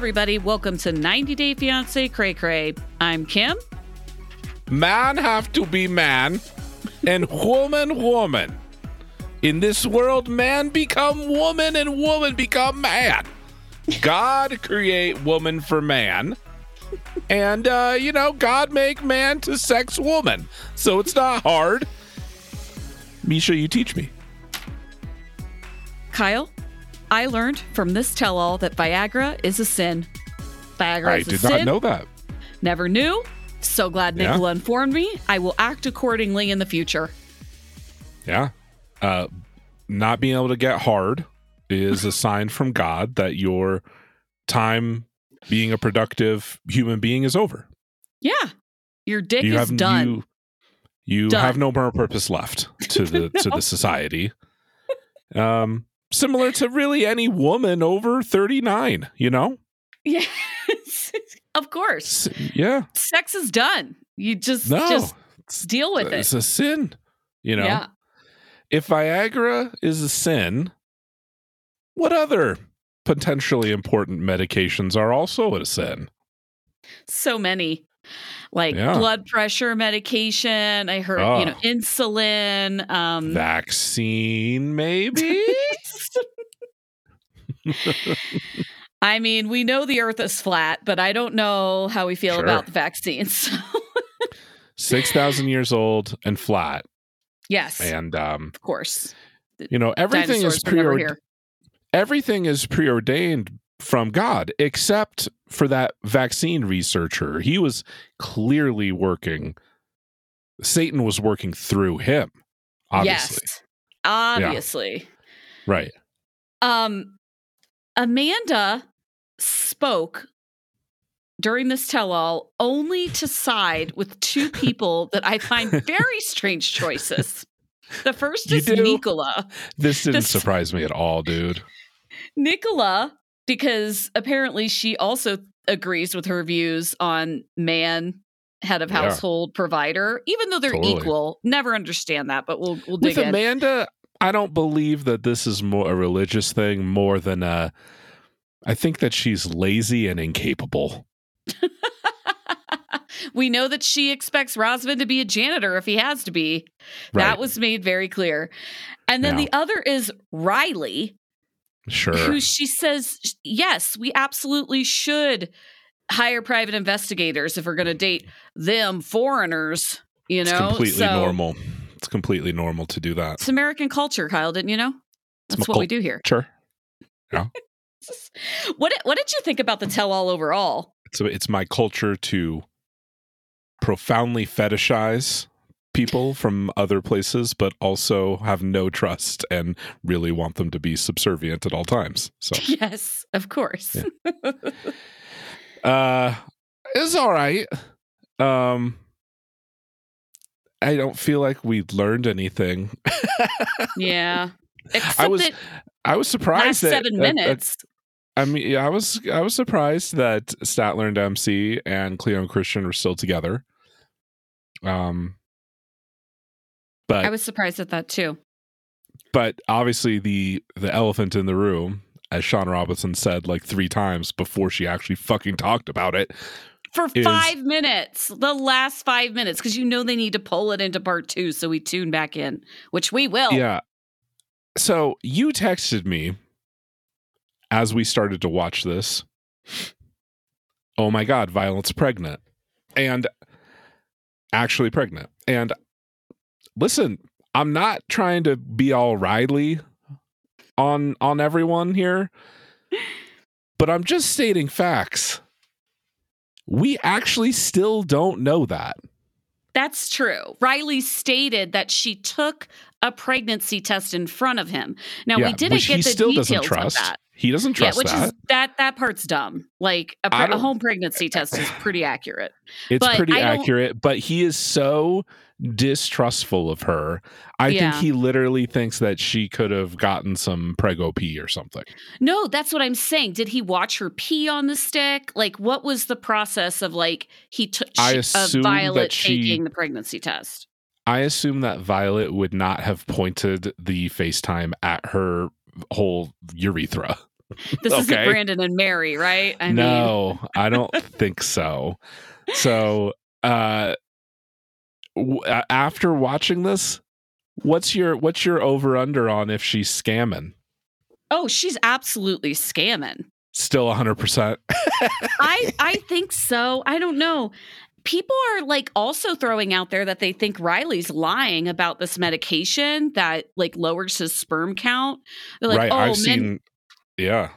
everybody. Welcome to 90 Day Fiance Cray Cray. I'm Kim. Man have to be man, and woman woman. In this world, man become woman, and woman become man. God create woman for man. And uh, you know, God make man to sex woman. So it's not hard. Misha, you teach me. Kyle, I learned from this tell all that Viagra is a sin. Viagra I is a sin. I did sin. not know that. Never knew. So glad Yeah. Nicola informed me. I will act accordingly in the future. Yeah. Uh, not being able to get hard is a sign from God that your time being a productive human being is over. Yeah. Your dick you is have done. you, you Done. have no more purpose left to the to the society. Um, similar to really any woman over thirty nine. You know, Yes. of course. S- yeah. Sex is done. You just No, just deal with it. it's a sin. You know, Yeah. if Viagra is a sin, what other potentially important medications are also a sin? So many. Like Yeah. blood pressure medication. I heard, Oh. you know, insulin. Um Vaccine, maybe? I mean, we know the earth is flat, but I don't know how we feel Sure. about the vaccines. 6,000 years old and flat. yes, And, um, of course. you know, everything Dinosaurs is preordained. Everything is preordained from God, except for that vaccine researcher. He was clearly working. Satan was working through him, obviously. Yes. Obviously. Right. Um Amanda spoke during this tell all only to side with two people that I find very strange choices. The first is? Nicola. This didn't This- surprise me at all, dude. Nicola, because apparently she also agrees with her views on man, head of Yeah. household provider, even though they're Totally. equal. Never understand that, but we'll we'll dig With in. Amanda, I don't believe that this is more a religious thing more than a. I think that she's lazy and incapable. we know that she expects Razvan to be a janitor if he has to be. That was made very clear. And then Yeah. the other is Riley, Sure. who she says, yes, we absolutely should hire private investigators if we're going to date them foreigners, you it's know? completely So- normal. It's completely normal to do that. It's American culture, Kyle, didn't you know? That's what we do here. Sure. Yeah. what what did you think about the tell all overall? It's it's my culture to profoundly fetishize people from other places, but also have no trust and really want them to be subservient at all times. So Yes, of course. Yeah. uh it's all right. Um I don't feel like we learned anything. yeah. Except I was that I was last surprised that seven uh, uh, minutes. I mean, yeah, I was I was surprised that Statler and Dempsey and Cleo and Christian were still together. Um, but I was surprised at that too. but obviously the the elephant in the room, as Shaun Robinson said like three times before she actually fucking talked about it. For is- five minutes, the last five minutes, because you know they need to pull it into part two, so we tune back in, which we will. Yeah. So you texted me as we started to watch this. Oh my God, Violet's pregnant. And actually pregnant. And listen, I'm not trying to be all Riley on on everyone here, but I'm just stating facts. We actually still don't know that. That's true. Riley stated that she took a pregnancy test in front of him. Now we didn't get he the details of that. He doesn't trust yeah, which that. is that that part's dumb. Like a, pre- a home pregnancy test is pretty accurate. It's But pretty accurate, but he is so distrustful of her. I Yeah. think he literally thinks that she could have gotten some prego pee or something. No, that's what I'm saying. Did he watch her pee on the stick? Like, what was the process of like he took I of assume Violet she- taking the pregnancy test? I assume that Violet would not have pointed the FaceTime at her whole urethra. This isn't Brandon and Mary, right? I mean, no, I don't think so. So, uh, w- after watching this, what's your what's your over under on if she's scamming? oh, she's absolutely scamming. Still hundred percent. I I think so. I don't know. People are like also throwing out there that they think Riley's lying about this medication that like lowers his sperm count. They're like, right. oh, I've men, seen. Yeah.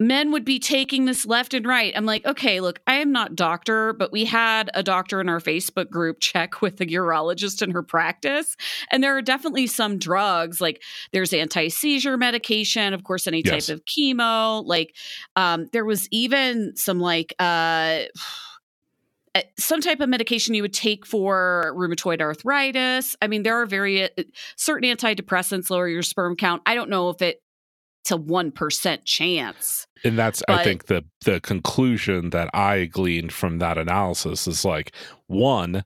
Men would be taking this left and right. I'm like, okay, look, I am not doctor, but we had a doctor in our Facebook group check with a urologist in her practice. And there are definitely some drugs, like there's anti-seizure medication, of course, any Yes. type of chemo. Like um, there was even some like uh uh, some type of medication you would take for rheumatoid arthritis. I mean, there are very uh, certain antidepressants lower your sperm count. I don't know if it one percent chance. And that's I think the the conclusion that I gleaned from that analysis is like one,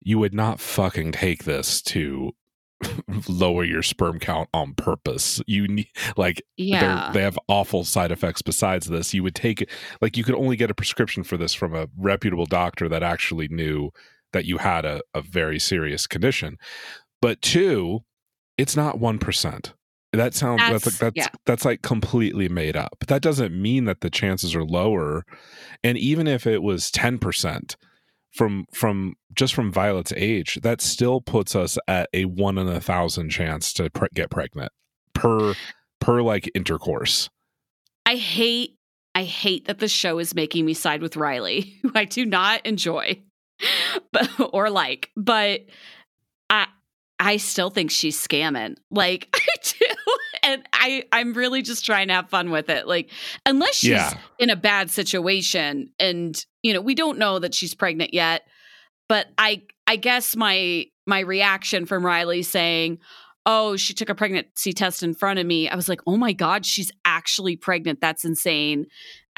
you would not fucking take this to lower your sperm count on purpose. You need like Yeah. they have awful side effects besides this. You would take it like you could only get a prescription for this from a reputable doctor that actually knew that you had a, a very serious condition. But two, it's not one percent. That sounds that's That's- like that's yeah. that's like completely made up. But that doesn't mean that the chances are lower. And even if it was ten percent from from just from Violet's age, that still puts us at a one in a thousand chance to pre- get pregnant per per like intercourse. I hate I hate that the show is making me side with Riley, who I do not enjoy but or like, but I I still think she's scamming. Like I do. And I I'm really just trying to have fun with it. Like unless she's Yeah. in a bad situation and you know, we don't know that she's pregnant yet, but I I guess my my reaction from Riley saying oh, she took a pregnancy test in front of me. I was like, oh my God, she's actually pregnant. That's insane.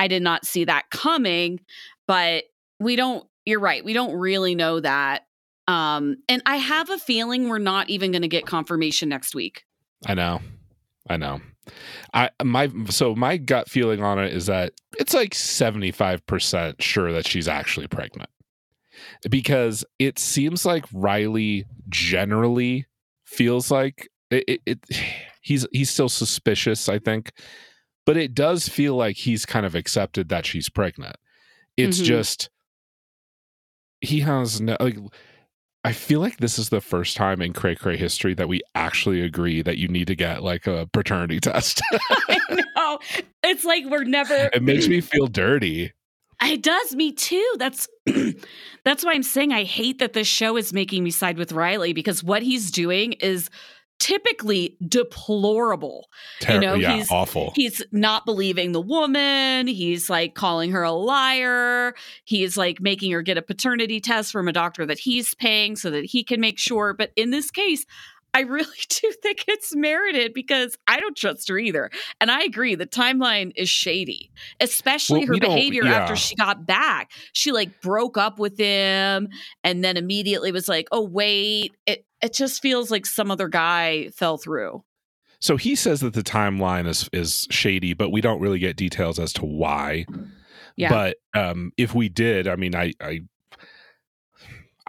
I did not see that coming, but we don't, you're right. We don't really know that. Um, and I have a feeling we're not even going to get confirmation next week. I know. I know. I my so my gut feeling on it is that it's like 75% sure that she's actually pregnant. Because it seems like Riley generally feels like it, it, it he's he's still suspicious, I think. But it does feel like he's kind of accepted that she's pregnant. It's Mhm. just he has no like I feel like this is the first time in Cray Cray history that we actually agree that you need to get like a paternity test. I know. It's like we're never. it makes me feel dirty. It does me too. That's that's why I'm saying I hate that this show is making me side with Riley because what he's doing is typically deplorable. Ter- know, yeah, he's- awful. He's not believing the woman. He's like calling her a liar. He's like making her get a paternity test from a doctor that he's paying so that he can make sure. But in this case, I really do think it's merited because I don't trust her either. And I agree, the timeline is shady, especially Well, her behavior yeah. after she got back. She like broke up with him and then immediately was like, oh, wait. It, it just feels like some other guy fell through. So he says that the timeline is is shady, but we don't really get details as to why. Yeah. But um if we did, I mean I I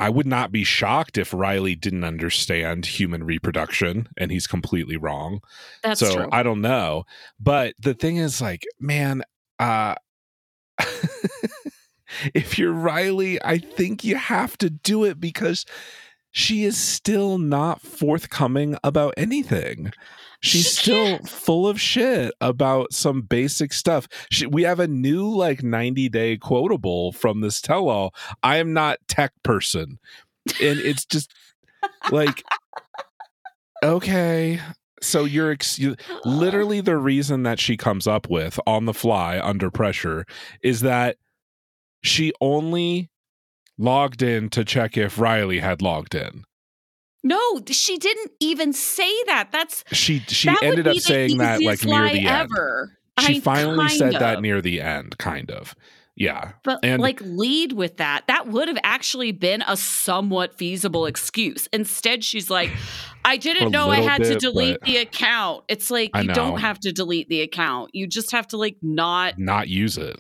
I would not be shocked if Riley didn't understand human reproduction and he's completely wrong. That's so true. I don't know. But the thing is like, man, uh if you're Riley, I think you have to do it because she is still not forthcoming about anything. She's She still full of shit about some basic stuff. She, we have a new like 90 day quotable from this tell all. I am not tech person. And it's just like okay. So you're ex- you, literally the reason that she comes up with on the fly under pressure is that she only logged in to check if Riley had logged in. No, she didn't even say that. That's She she that ended up saying that like near the end. She I- finally said that near the end, kind of. Yeah. But And- like lead with that. That would have actually been a somewhat feasible excuse. Instead, she's like, "I didn't know I had to delete but- the account. It's like you don't have to delete the account. You just have to like not Not use it.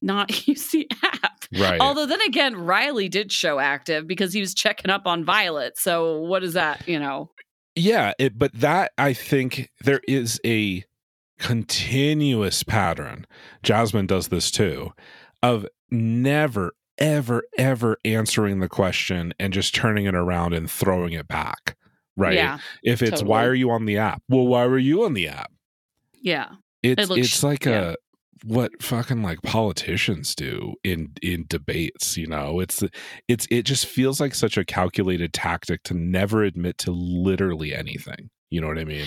not use the app. Right. Although then again, Riley did show active because he was checking up on Violet. So what is that, you know? Yeah, it, but that I think there is a continuous pattern. Jasmine does this too of never, ever, ever answering the question and just turning it around and throwing it back. Right. Yeah. if it's why are you on the app? Well, why were you on the app? Yeah. It's looks- it's like yeah. a what fucking like politicians do in in debates you know it's it's it just feels like such a calculated tactic to never admit to literally anything you know what i mean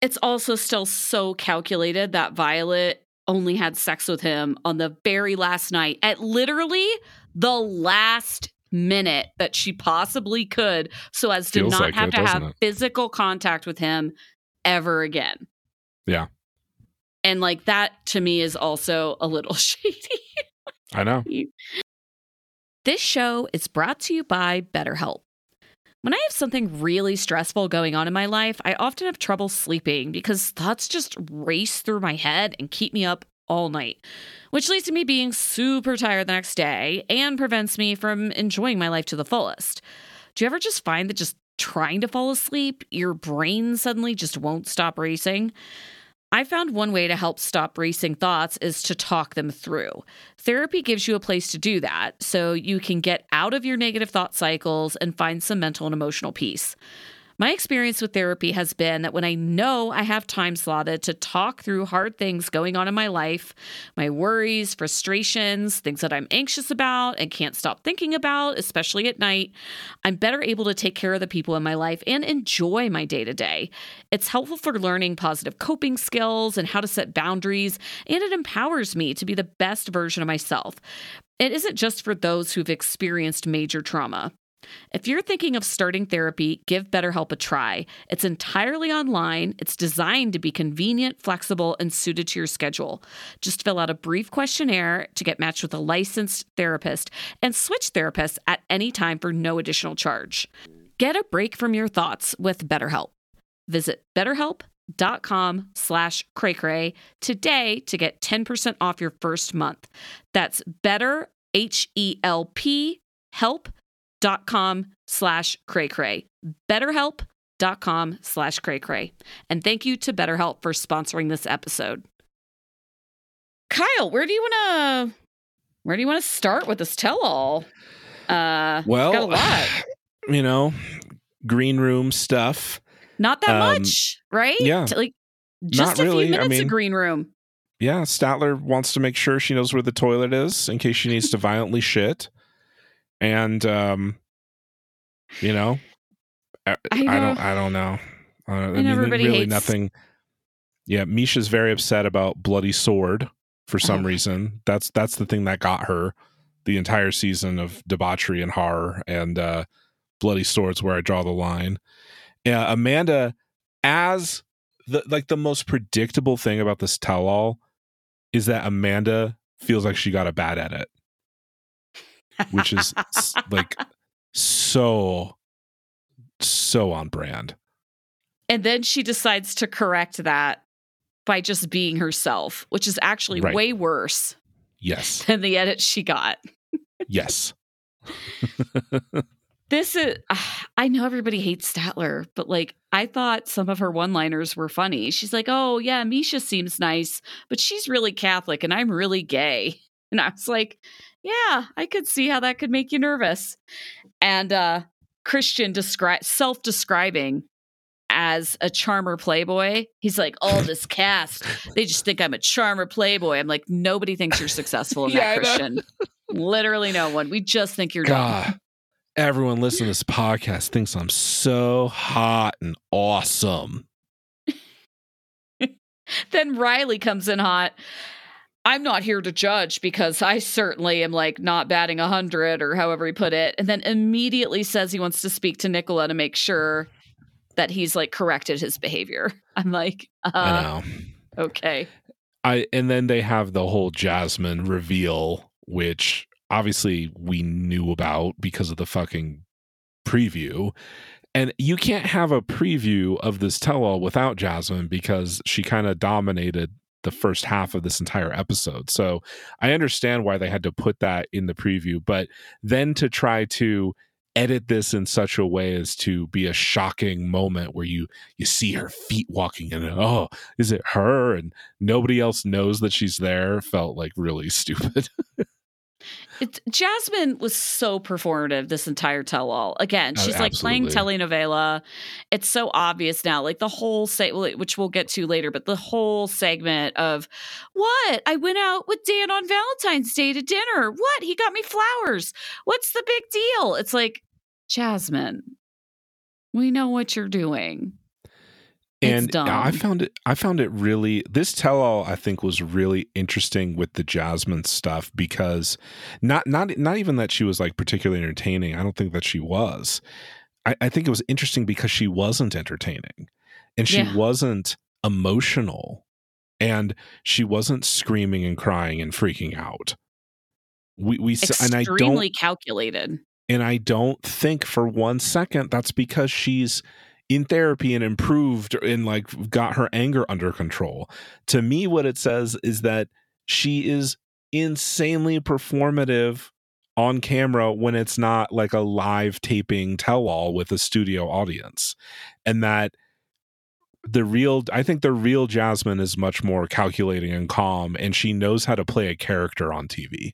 It's also still so calculated that Violet only had sex with him on the very last night at literally the last minute that she possibly could so as to Feels not like have it, to have it? physical contact with him ever again. Yeah. And like that to me is also a little shady. i know This show is brought to you by BetterHelp. When I have something really stressful going on in my life, I often have trouble sleeping because thoughts just race through my head and keep me up all night, which leads to me being super tired the next day and prevents me from enjoying my life to the fullest. Do you ever just find that just trying to fall asleep, your brain suddenly just won't stop racing? I found one way to help stop racing thoughts is to talk them through. Therapy gives you a place to do that so you can get out of your negative thought cycles and find some mental and emotional peace. My experience with therapy has been that when I know I have time slotted to talk through hard things going on in my life, my worries, frustrations, things that I'm anxious about and can't stop thinking about, especially at night, I'm better able to take care of the people in my life and enjoy my day to day. It's helpful for learning positive coping skills and how to set boundaries, and it empowers me to be the best version of myself. It isn't just for those who've experienced major trauma. If you're thinking of starting therapy, give BetterHelp a try. It's entirely online, it's designed to be convenient, flexible, and suited to your schedule. Just fill out a brief questionnaire to get matched with a licensed therapist and switch therapists at any time for no additional charge. Get a break from your thoughts with BetterHelp. Visit betterhelp.com slash cray today to get 10% off your first month. That's better, H-E-L-P, help dot com slash cray cray. Betterhelp.com slash cray cray. And thank you to betterhelp for sponsoring this episode. Kyle where do you want to where do you want to start with this tell-all? Uh well got a lot. you know green room stuff. Not that um, much right? yeah. Like just Not a really. Few minutes mean- of green room. yeah statler wants to make sure she knows where the toilet is in case she needs to violently shit and um you know i, I I don't i don't know. Uh, i mean everybody really hates- nothing. Yeah misha's very upset about bloody sword for some Oh. reason. That's that's the thing that got her the entire season of debauchery and horror and uh bloody swords where i draw the line. Yeah amanda as the like the most predictable thing about this tell-all is that amanda feels like she got a bad edit which is like so so on brand and then she decides to correct that by just being herself which is actually Right. way worse yes than the edit she got yes This is, I know everybody hates Statler, but like, I thought some of her one liners were funny. She's like, oh, yeah, Misha seems nice, but she's really Catholic and I'm really gay. And I was like, yeah, I could see how that could make you nervous. And uh, Christian describe self describing as a charmer playboy. He's like, all this cast, they just think I'm a charmer playboy. I'm like, nobody thinks you're successful in Yeah, that. Christian. Literally no one. We just think you're dumb. god everyone listening to this podcast thinks i'm so hot and awesome then Riley comes in hot. I'm not here to judge because I certainly am like not batting a hundred or however he put it. And then immediately says he wants to speak to Nicola to make sure that he's like corrected his behavior. I'm like, i uh, know okay. i and then they have the whole jasmine reveal which obviously we knew about because of the fucking preview. And you can't have a preview of this tell all without Jasmine because she kind of dominated the first half of this entire episode. So I understand why they had to put that in the preview, but then to try to edit this in such a way as to be a shocking moment where you you see her feet walking and oh is it her and nobody else knows that she's there felt like really stupid It's, Jasmine was so performative this entire tell all. Again, Oh, she's like playing telenovela. It's so obvious now. Like the whole say, which we'll get to later, but the whole segment of what I went out with Dan on Valentine's Day to dinner. What he got me flowers. What's the big deal? It's like Jasmine. We know what you're doing. And. I found it I found it really this tell all I think was really interesting with the Jasmine stuff because not not not even that she was like particularly entertaining. I don't think that she was. I, I think it was interesting because she wasn't entertaining and she Yeah. wasn't emotional and she wasn't screaming and crying and freaking out. We we s- and I don't calculated. and I don't think for one second that's because she's in therapy and improved and like got her anger under control. To me, what it says is that she is insanely performative on camera when it's not like a live taping tell all with a studio audience. And that the real, I think the real Jasmine is much more calculating and calm, and she knows how to play a character on TV.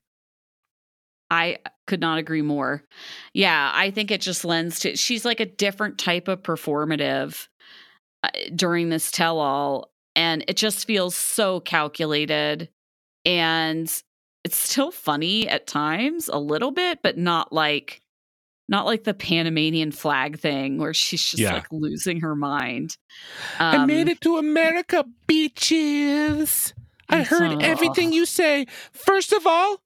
I could not agree more. Yeah, I think it just lends to she's like a different type of performative uh, during this tell all and it just feels so calculated and it's still funny at times a little bit but not like not like the Panamanian flag thing where she's just Yeah. like losing her mind. I Um, made it to America, beaches. I heard everything you say. First of all,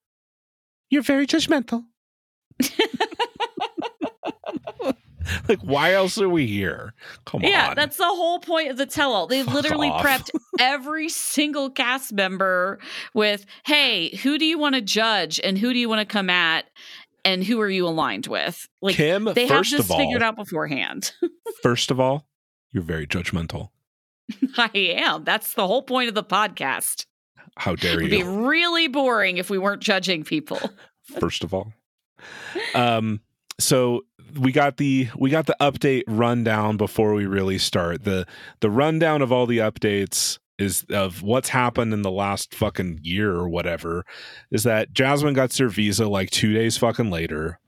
you're very judgmental. like, why else are we here? Come Yeah, on. Yeah that's the whole point of the tell all. They Fuck literally off. prepped every single cast member with, hey, who do you want to judge and who do you want to come at and who are you aligned with? Like Kim. they have first this of all, figured out beforehand. first of all, you're very judgmental. I am. That's the whole point of the podcast. How dare you? It'd be really boring if we weren't judging people. first of all. Um so we got the we got the update rundown before we really start. The the rundown of all the updates is of what's happened in the last fucking year or whatever is that Jasmine got her visa like 2 days fucking later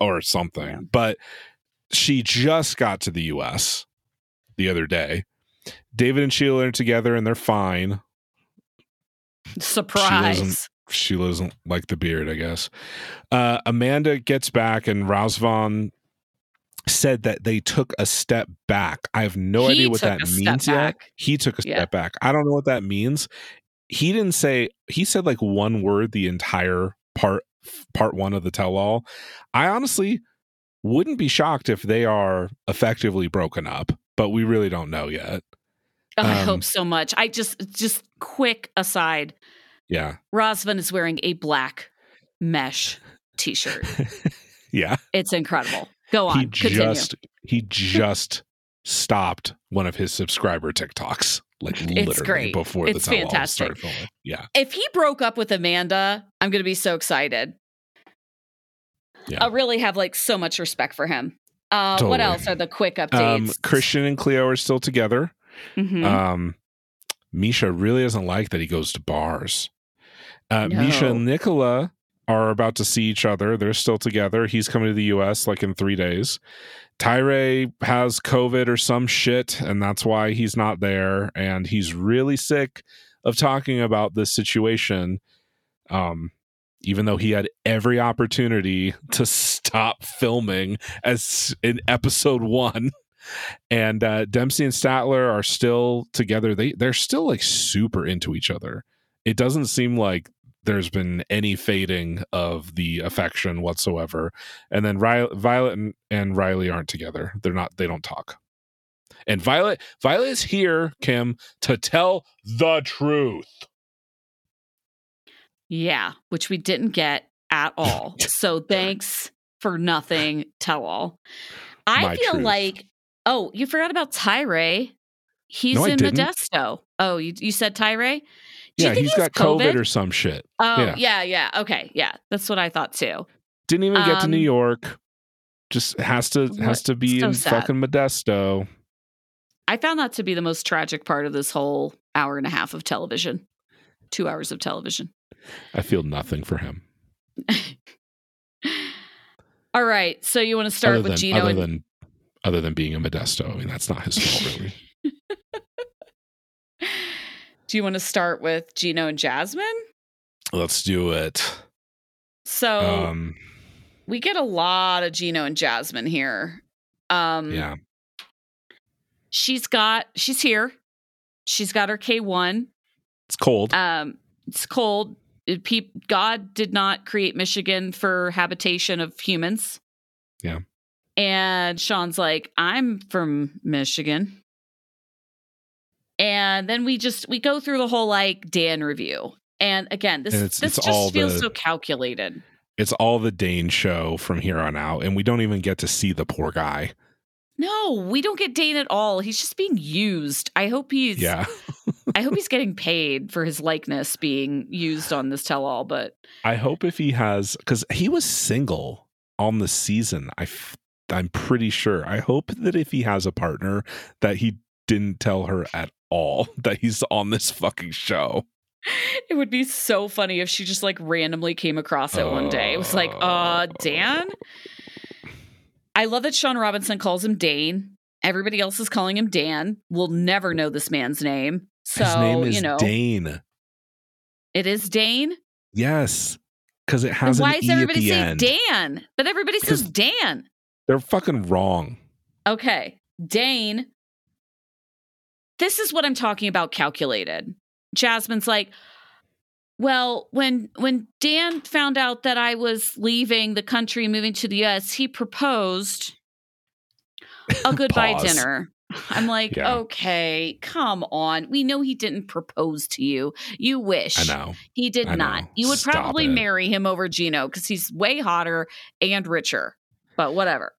or something. But she just got to the US the other day. David and Sheila are together and they're fine. Surprise. she doesn't like the beard, I guess. Uh, Amanda gets back, and Razvan said that they took a step back. I have no He idea what that means yet. He took a Yeah. step back. I don't know what that means. He didn't say. He said like one word the entire part part one of the tell all. I honestly wouldn't be shocked if they are effectively broken up, but we really don't know yet. Oh, I um, hope so much. I just just quick aside. Yeah, Razvan is wearing a black mesh t-shirt. yeah. It's incredible. Go on. he Continue. just he just stopped one of his subscriber TikToks like literally great. before It's the fantastic. started filming. Yeah, if he broke up with Amanda, I'm going to be so excited. Yeah. I really have like so much respect for him. Uh, What else are the quick um, updates? Christian and Cleo are still together. Mhm. Um, Misha really doesn't like that he goes to bars. Uh, Misha and Nicola are about to see each other. They're still together. He's coming to the U.S. like in three days. Tyray has COVID or some shit, and that's why he's not there. And he's really sick of talking about this situation. Um, even though he had every opportunity to stop filming as in episode one. And uh, Dempsey and Statler are still together. They they're still like super into each other. It doesn't seem like there's been any fading of the affection whatsoever. And then Violet and, and Riley aren't together. They're not. They don't talk. And Violet Violet is here, Kim, to tell the truth. Yeah, which we didn't get at all. so thanks for nothing, tell all. I My feel truth. like, oh, you forgot about Tyray. He's No, in. Modesto. Oh, you, you said Tyray? Do you yeah, think he's he got COVID? or some shit. Oh, yeah. yeah. yeah, Okay, yeah, that's what I thought too. Didn't even get to New Um, York. Just has to has to be so in sad. fucking Modesto. I found that to be the most tragic part of this whole hour and a half of television, two hours of television. I feel nothing for him. All right, so you want to start other with than, Gino other and than other than being a Modesto. I mean, that's not his fault, really. do you want to start with Gino and Jasmine? Let's do it. So Um, we get a lot of Gino and Jasmine here. Um, yeah, she's got she's here. She's got her K one. it's cold. Um, it's cold. It- pe- God did not create Michigan for habitation of humans. Yeah. And Shaun's like, I'm from Michigan. And then we just we go through the whole like Dan review. And again, this And it's- this it's just all feels the- so calculated. it's all the Dane show from here on out, and we don't even get to see the poor guy. No, we don't get Dane at all. He's just being used. I hope he's Yeah, I hope he's getting paid for his likeness being used on this tell all, but I hope if he has because he was single on the season. I f- I'm pretty sure. I hope that if he has a partner, that he didn't tell her at all that he's on this fucking show. it would be so funny if she just like randomly came across it one day. It was like, uh, Dan? I love that Shaun Robinson calls him Dane. Everybody else is calling him Dan. We'll never know this man's name. So, His name is you know, Dane. it is Dane. Yes, because it And has why an is e everybody saying. Dan? But everybody says Dan. They're fucking wrong. Okay. Dane. This is what I'm talking about calculated. Jasmine's like, well, when when Dan found out that I was leaving the country, moving to the US, he proposed a goodbye dinner. I'm like, Yeah. okay, come on. We know he didn't propose to you. You wish. I know. He did I not. know. You would Stop probably it. marry him over Gino because he's way hotter and richer. But whatever.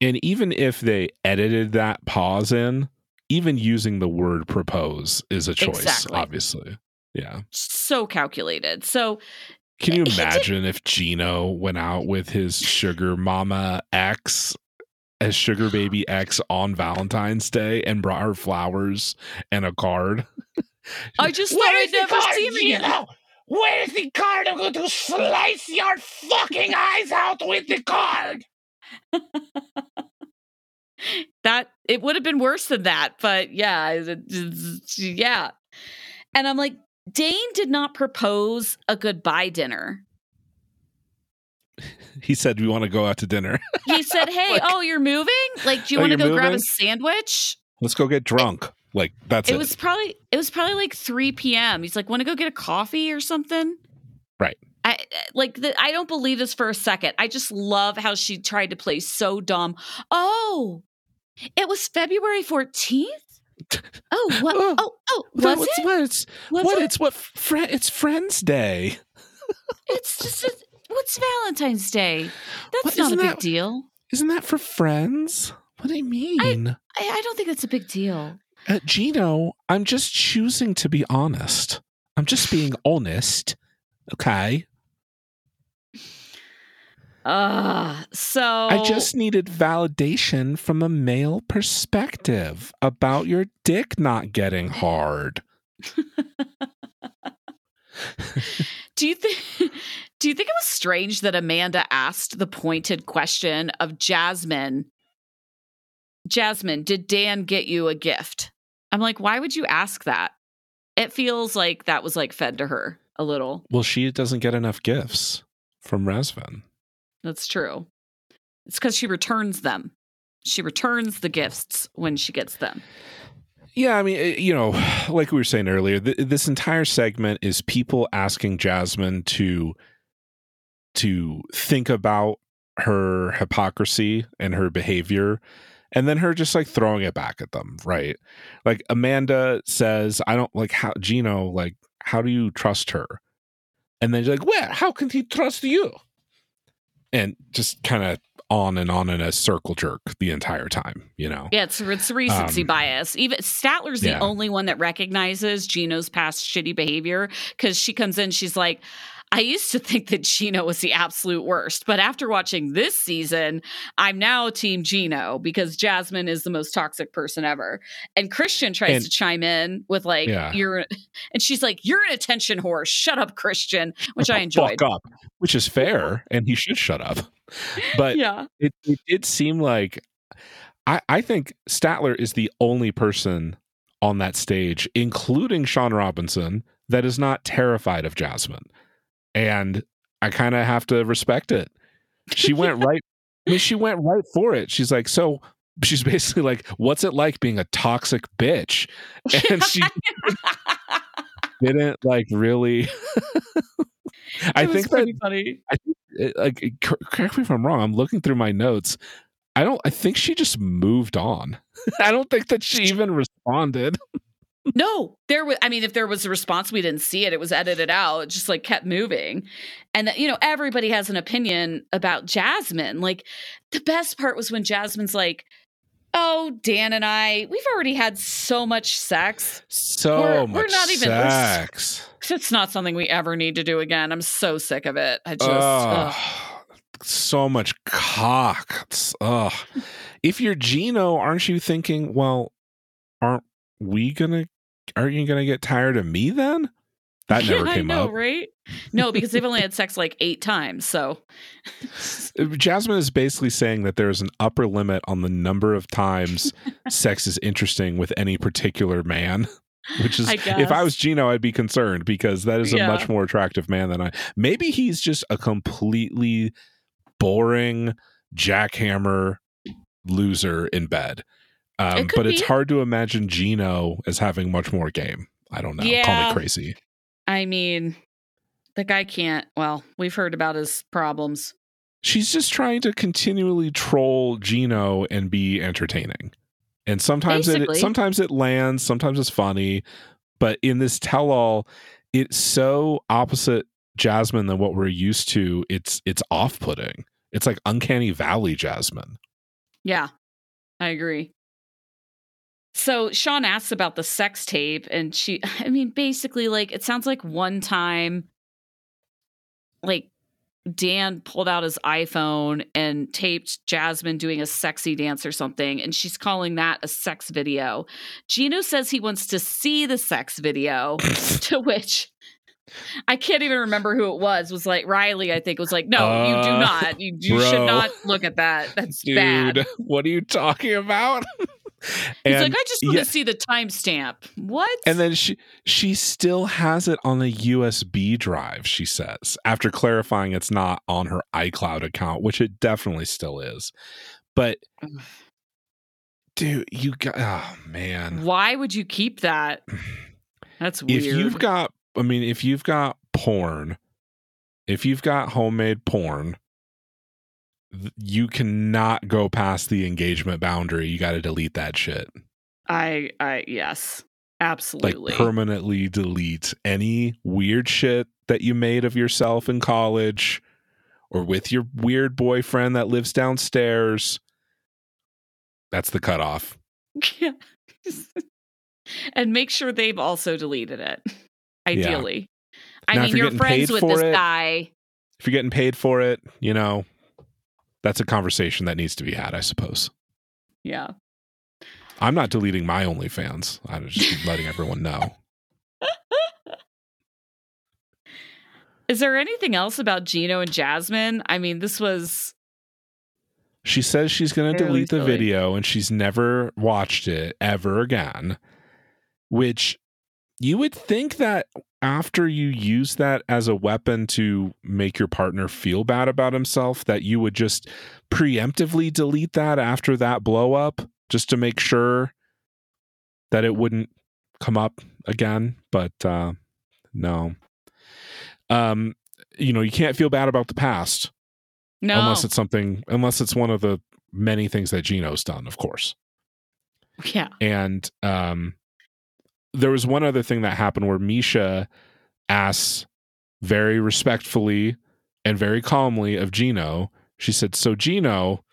And even if they edited that pause in, even using the word propose is a choice, Exactly. obviously. Yeah. So calculated. So Can you eh, did- imagine if Gino went out with his sugar mama ex as sugar baby ex on Valentine's Day and brought her flowers and a card? I just thought I'd never seen him again. Where's the card? I'm going to slice your fucking eyes out with the card. That it would have been worse than that, but yeah, yeah. And I'm like, Dane did not propose a goodbye dinner. He said, We want to go out to dinner. He said, "Hey, Like- oh, you're moving? Like, do you Oh, want to go grab a sandwich?" Let's go get drunk. Like, that's it. It was probably it was probably like 3 p.m. He's like, "Want to go get a coffee or something?" Right. I like the, I don't believe this for a second. I just love how she tried to play so dumb. Oh, it was February 14th? Oh, what? Oh, Oh, oh, was what's, it? what? It's, Was what? it? It's what? Fri it's Friends Day. It's just a, what's Valentine's Day? That's What, not a big that- deal. Isn't that for friends? What do you mean? I, I don't think that's a big deal. Uh, Gino, I'm just choosing to be honest. I'm just being honest. Okay. Uh, so I just needed validation from a male perspective about your dick not getting hard. Do you think do you think it was strange that Amanda asked the pointed question of Jasmine? Jasmine, did Dan get you a gift? I'm like, why would you ask that? It feels like that was like fed to her a little. Well, she doesn't get enough gifts from Razvan. That's true. It's because she returns them. She returns the gifts when she gets them. Yeah, I mean, eh, you know, like we were saying earlier, th- this entire segment is people asking Jasmine to to think about her hypocrisy and her behavior and then her just like throwing it back at them, right? Like Amanda says, I don't like how Gino like how do you trust her? And then you're like, well, how can he trust you? And just kind of on and on in a circle jerk the entire time, you know? Yeah, it's it's recency Um, bias. Even Statler's the only one that recognizes Gino's past shitty behavior because she comes in, she's like, I used to think that Gino was the absolute worst, but after watching this season, I'm now team Gino because Jasmine is the most toxic person ever. And Christian tries And- to chime in with like, Yeah. you're and she's like, You're an attention whore. Shut up, Christian, which I enjoyed. Fuck up, which is fair, and he should shut up. But Yeah. it, it did seem like I, I think Statler is the only person on that stage, including Shaun Robinson, that is not terrified of Jasmine. And I kind of have to respect it. She went right I mean, she went right for it. She's like, so she's basically like, what's it like being a toxic bitch? And she didn't like really I think that pretty funny. Uh, it- like correct me if I'm wrong. I'm looking through my notes. I don't. I think she just moved on. I don't think that she even responded. No, there was. I mean, if there was a response, we didn't see it. It was edited out. It just like kept moving, and that, you know, everybody has an opinion about Jasmine. Like the best part was when Jasmine's like, "Oh, Dan and I, we've already had so much sex. So We're- much we're not even- sex. It's not something we ever need to do again. I'm so sick of it. I just, so much cock. Ugh. If you're Gino, aren't you thinking, well, aren't we gonna? Aren't you gonna get tired of me then? That never Yeah, came know, up. right? No, because they've only had sex like eight times. So uh, Jasmine is basically saying that there's an upper limit on the number of times sex is interesting with any particular man. Which is, I if. I was Gino, I'd be concerned because that is a Yeah. much more attractive man than I. Maybe he's just a completely boring jackhammer loser in bed. Um, It but it's hard to imagine Gino as having much more game. I don't know. Call Yeah. me crazy. I mean, the guy can't. Well, we've heard about his problems. she's just trying to continually troll Gino and be entertaining. And sometimes Basically. it sometimes it lands, sometimes it's funny, but in this tell all, it's so opposite Jasmine than what we're used to. It's it's off putting. It's like uncanny valley Jasmine. Yeah, I agree. So Shaun asks about the sex tape, and she, I mean, basically, like, it sounds like one time, like, Dan pulled out his iPhone and taped Jasmine doing a sexy dance or something, and she's calling that a sex video. Gino says he wants to see the sex video, to which I can't even remember who it was. Was like Riley, I think, was like, no, you do Uh, not. You, you should not look at that. That's Dude, bad. what are you talking about? He's like, I just want yeah. to see the timestamp. What? And then she she still has it on a USB drive, she says, after clarifying it's not on her iCloud account, which it definitely still is. But dude, you got oh man. why would you keep that? That's weird. If you've got I mean, if you've got porn, if you've got homemade porn, you cannot go past the engagement boundary. You got to delete that shit. I, I, yes, absolutely. like permanently delete any weird shit that you made of yourself in college or with your weird boyfriend that lives downstairs. That's the cutoff. Yeah. and make sure they've also deleted it. Ideally. I Now, mean, you're you're friends with this it- guy. If you're getting paid for it, you know, that's a conversation that needs to be had, I suppose. Yeah. I'm not deleting my OnlyFans. I'm just letting everyone know. Is there anything else about Gino and Jasmine? I mean, this was She says she's going to delete the silly. video and she's never watched it ever again, which you would think that after you use that as a weapon to make your partner feel bad about himself, that you would just preemptively delete that after that blow up just to make sure that it wouldn't come up again. But uh, no. Um, you know, you can't feel bad about the past no. unless it's something unless it's one of the many things that Gino's done, of course. yeah. And um there was one other thing that happened where Misha asks very respectfully and very calmly of Gino. She said, So, Gino,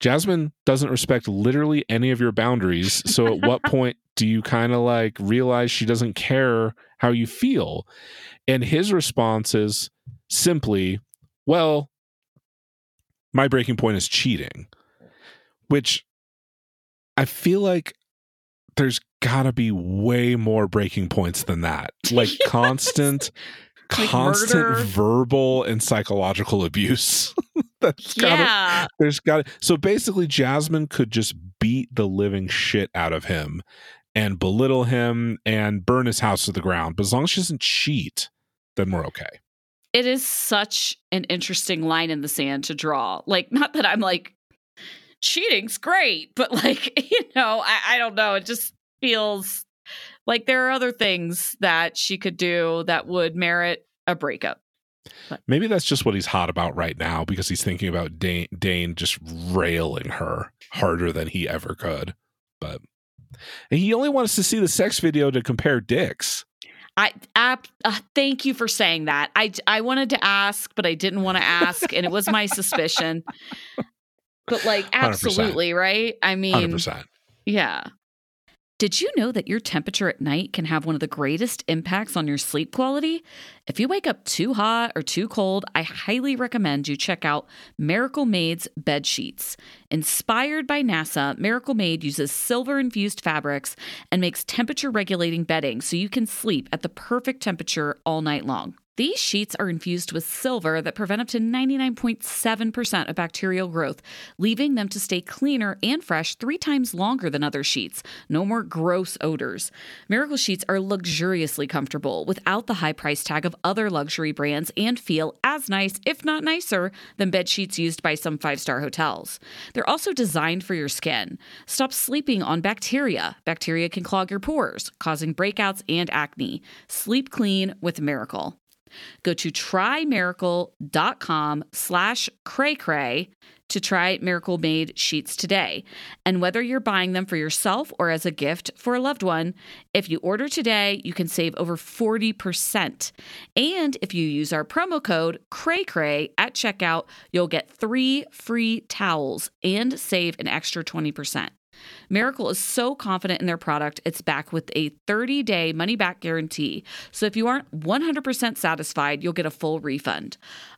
Jasmine doesn't respect literally any of your boundaries. So, at what point do you kind of like realize she doesn't care how you feel? And his response is simply, Well, my breaking point is cheating, which I feel like there's gotta be way more breaking points than that. Like constant, Like constant murder. verbal and psychological abuse. That's gotta Yeah. there's got so basically Jasmine could just beat the living shit out of him and belittle him and burn his house to the ground. But as long as she doesn't cheat, then we're okay. It is such an interesting line in the sand to draw. Like, not that I'm like, cheating's great, but like, you know, I, I don't know. It just feels like there are other things that she could do that would merit a breakup. Maybe that's just what he's hot about right now because he's thinking about Dane, Dane just railing her harder than he ever could. But he only wants to see the sex video to compare dicks. I ap- uh, thank you for saying that. I I wanted to ask, but I didn't want to ask, and it was my suspicion. But like, 100%. absolutely, right? I mean, Hundred percent. Yeah. Did you know that your temperature at night can have one of the greatest impacts on your sleep quality? If you wake up too hot or too cold, I highly recommend you check out Miracle Made's bed sheets. Inspired by NASA, Miracle Made uses silver infused fabrics and makes temperature regulating bedding so you can sleep at the perfect temperature all night long. These sheets are infused with silver that prevent up to 99.7% of bacterial growth, leaving them to stay cleaner and fresh three times longer than other sheets. No more gross odors. Miracle sheets are luxuriously comfortable without the high price tag of other luxury brands and feel as nice, if not nicer, than bed sheets used by some five star hotels. They're also designed for your skin. Stop sleeping on bacteria. Bacteria can clog your pores, causing breakouts and acne. Sleep clean with Miracle. Go to trymiracle.com slash cray to try Miracle Made sheets today. And whether you're buying them for yourself or as a gift for a loved one, if you order today, you can save over 40%. And if you use our promo code CRAYCRAY at checkout, you'll get three free towels and save an extra 20%. Miracle is so confident in their product, it's back with a 30 day money back guarantee. So if you aren't 100% satisfied, you'll get a full refund.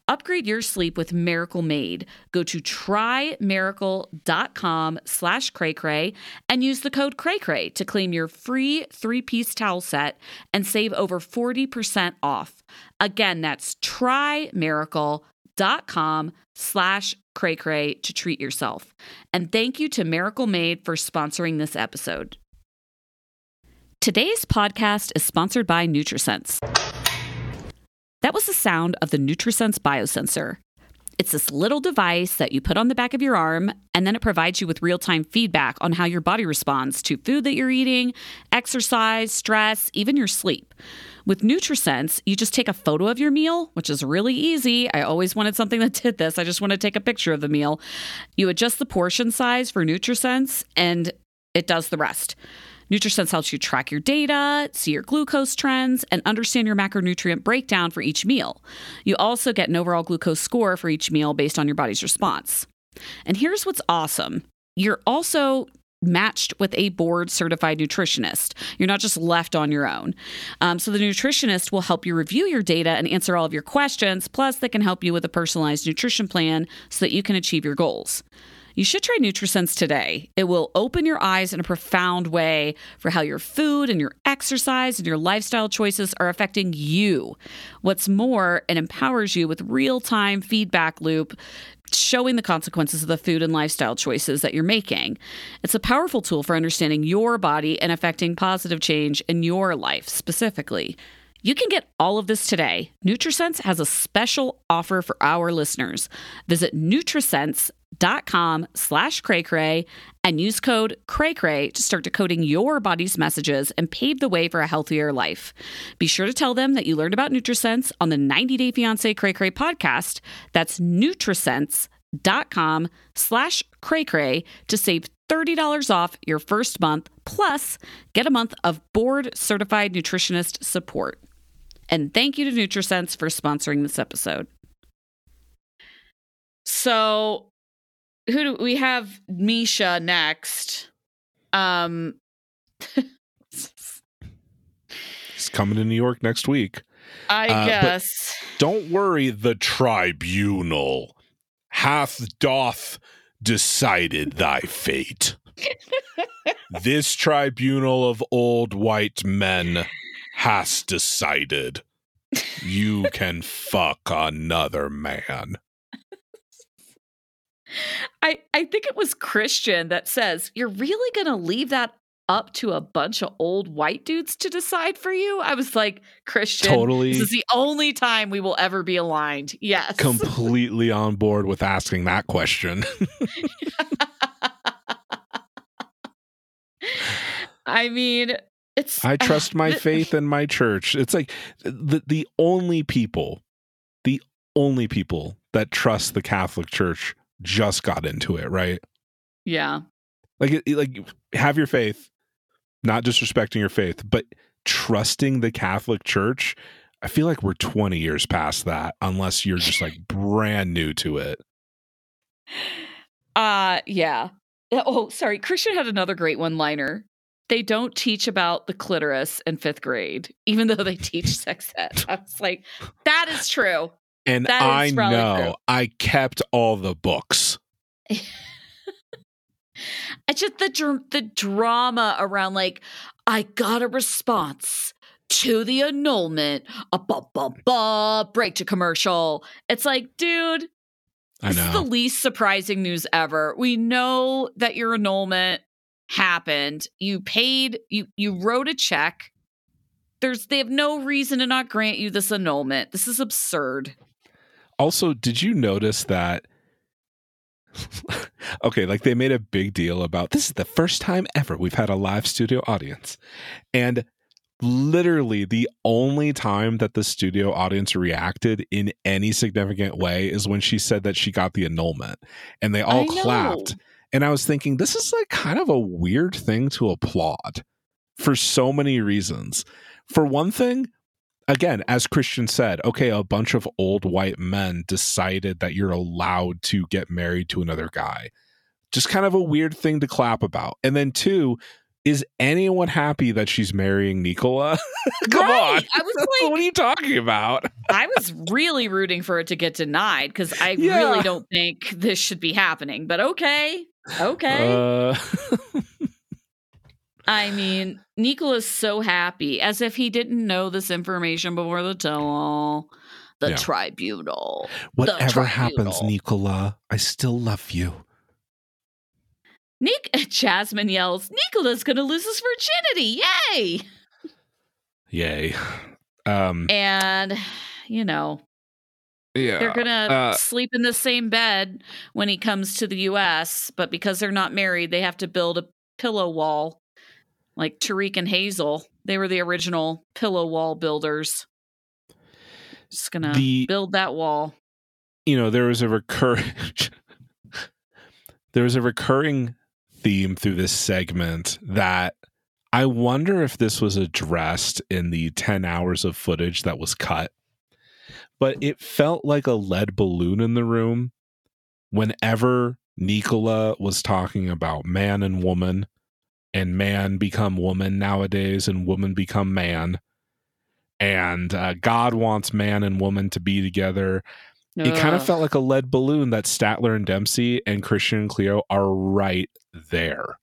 Upgrade your sleep with Miracle Made. Go to trymiracle.com slash cray and use the code cray to claim your free three piece towel set and save over 40% off. Again, that's trymiracle.com slash cray cray to treat yourself. And thank you to Miracle Made for sponsoring this episode. Today's podcast is sponsored by NutriSense. That was the sound of the NutriSense biosensor. It's this little device that you put on the back of your arm, and then it provides you with real time feedback on how your body responds to food that you're eating, exercise, stress, even your sleep. With NutriSense, you just take a photo of your meal, which is really easy. I always wanted something that did this. I just want to take a picture of the meal. You adjust the portion size for NutriSense, and it does the rest. NutriSense helps you track your data, see your glucose trends, and understand your macronutrient breakdown for each meal. You also get an overall glucose score for each meal based on your body's response. And here's what's awesome you're also matched with a board certified nutritionist. You're not just left on your own. Um, so the nutritionist will help you review your data and answer all of your questions. Plus, they can help you with a personalized nutrition plan so that you can achieve your goals. You should try NutriSense today. It will open your eyes in a profound way for how your food and your exercise and your lifestyle choices are affecting you. What's more, it empowers you with real-time feedback loop showing the consequences of the food and lifestyle choices that you're making. It's a powerful tool for understanding your body and affecting positive change in your life specifically. You can get all of this today. NutriSense has a special offer for our listeners. Visit nutrisense.com slash cray and use code cray to start decoding your body's messages and pave the way for a healthier life. Be sure to tell them that you learned about NutriSense on the 90 Day Fiancé Cray Cray podcast. That's nutrisense.com slash cray to save $30 off your first month, plus get a month of board certified nutritionist support. And thank you to NutriSense for sponsoring this episode. So, who do we have? Misha next. Um, He's coming to New York next week. I Uh, guess. Don't worry, the tribunal hath doth decided thy fate. this tribunal of old white men has decided you can fuck another man. I, I think it was Christian that says, You're really going to leave that up to a bunch of old white dudes to decide for you? I was like, Christian, Totally. this is the only time we will ever be aligned. Yes. Completely on board with asking that question. I mean, it's. I trust my th- faith and my church. It's like the the only people, the only people that trust the Catholic Church just got into it, right? Yeah. Like like have your faith, not disrespecting your faith, but trusting the Catholic Church. I feel like we're 20 years past that unless you're just like brand new to it. Uh, yeah. Oh, sorry. Christian had another great one liner. They don't teach about the clitoris in fifth grade, even though they teach sex ed. I was like, that is true. And That I know true. I kept all the books. It's just the dr- the drama around like I got a response to the annulment. A ba ba ba break to commercial. It's like, dude, I this is the least surprising news ever. We know that your annulment happened. You paid. You you wrote a check. There's they have no reason to not grant you this annulment. This is absurd. Also, did you notice that? okay, like they made a big deal about this is the first time ever we've had a live studio audience. And literally the only time that the studio audience reacted in any significant way is when she said that she got the annulment and they all clapped. And I was thinking, this is like kind of a weird thing to applaud for so many reasons. For one thing, again, as Christian said, okay, a bunch of old white men decided that you're allowed to get married to another guy. Just kind of a weird thing to clap about. And then, two, is anyone happy that she's marrying Nicola? Come Right. on. I was what are you talking about? I was really rooting for it to get denied because I Yeah. really don't think this should be happening. But okay. Okay. Uh, I mean, Nicola's so happy as if he didn't know this information before the tell all. The Yeah. tribunal. whatever happens, tribunal. Nicola, I still love you. Nick Jasmine yells, Nicola's gonna lose his virginity. Yay! Yay. Um, And you know, yeah. they're gonna uh, sleep in the same bed when he comes to the US, but because they're not married, they have to build a pillow wall. Like Tariq and Hazel. They were the original pillow wall builders. Just gonna build that wall. you know there was a recurring there was a recurring theme through this segment that I wonder if this was addressed in the 10 hours of footage that was cut. But it felt like a lead balloon in the room whenever Nicola was talking about man and woman and man become woman nowadays and woman become man. And uh, God wants man and woman to be together it kind of felt like a lead balloon that Statler and Dempsey and Christian and Cleo are right there.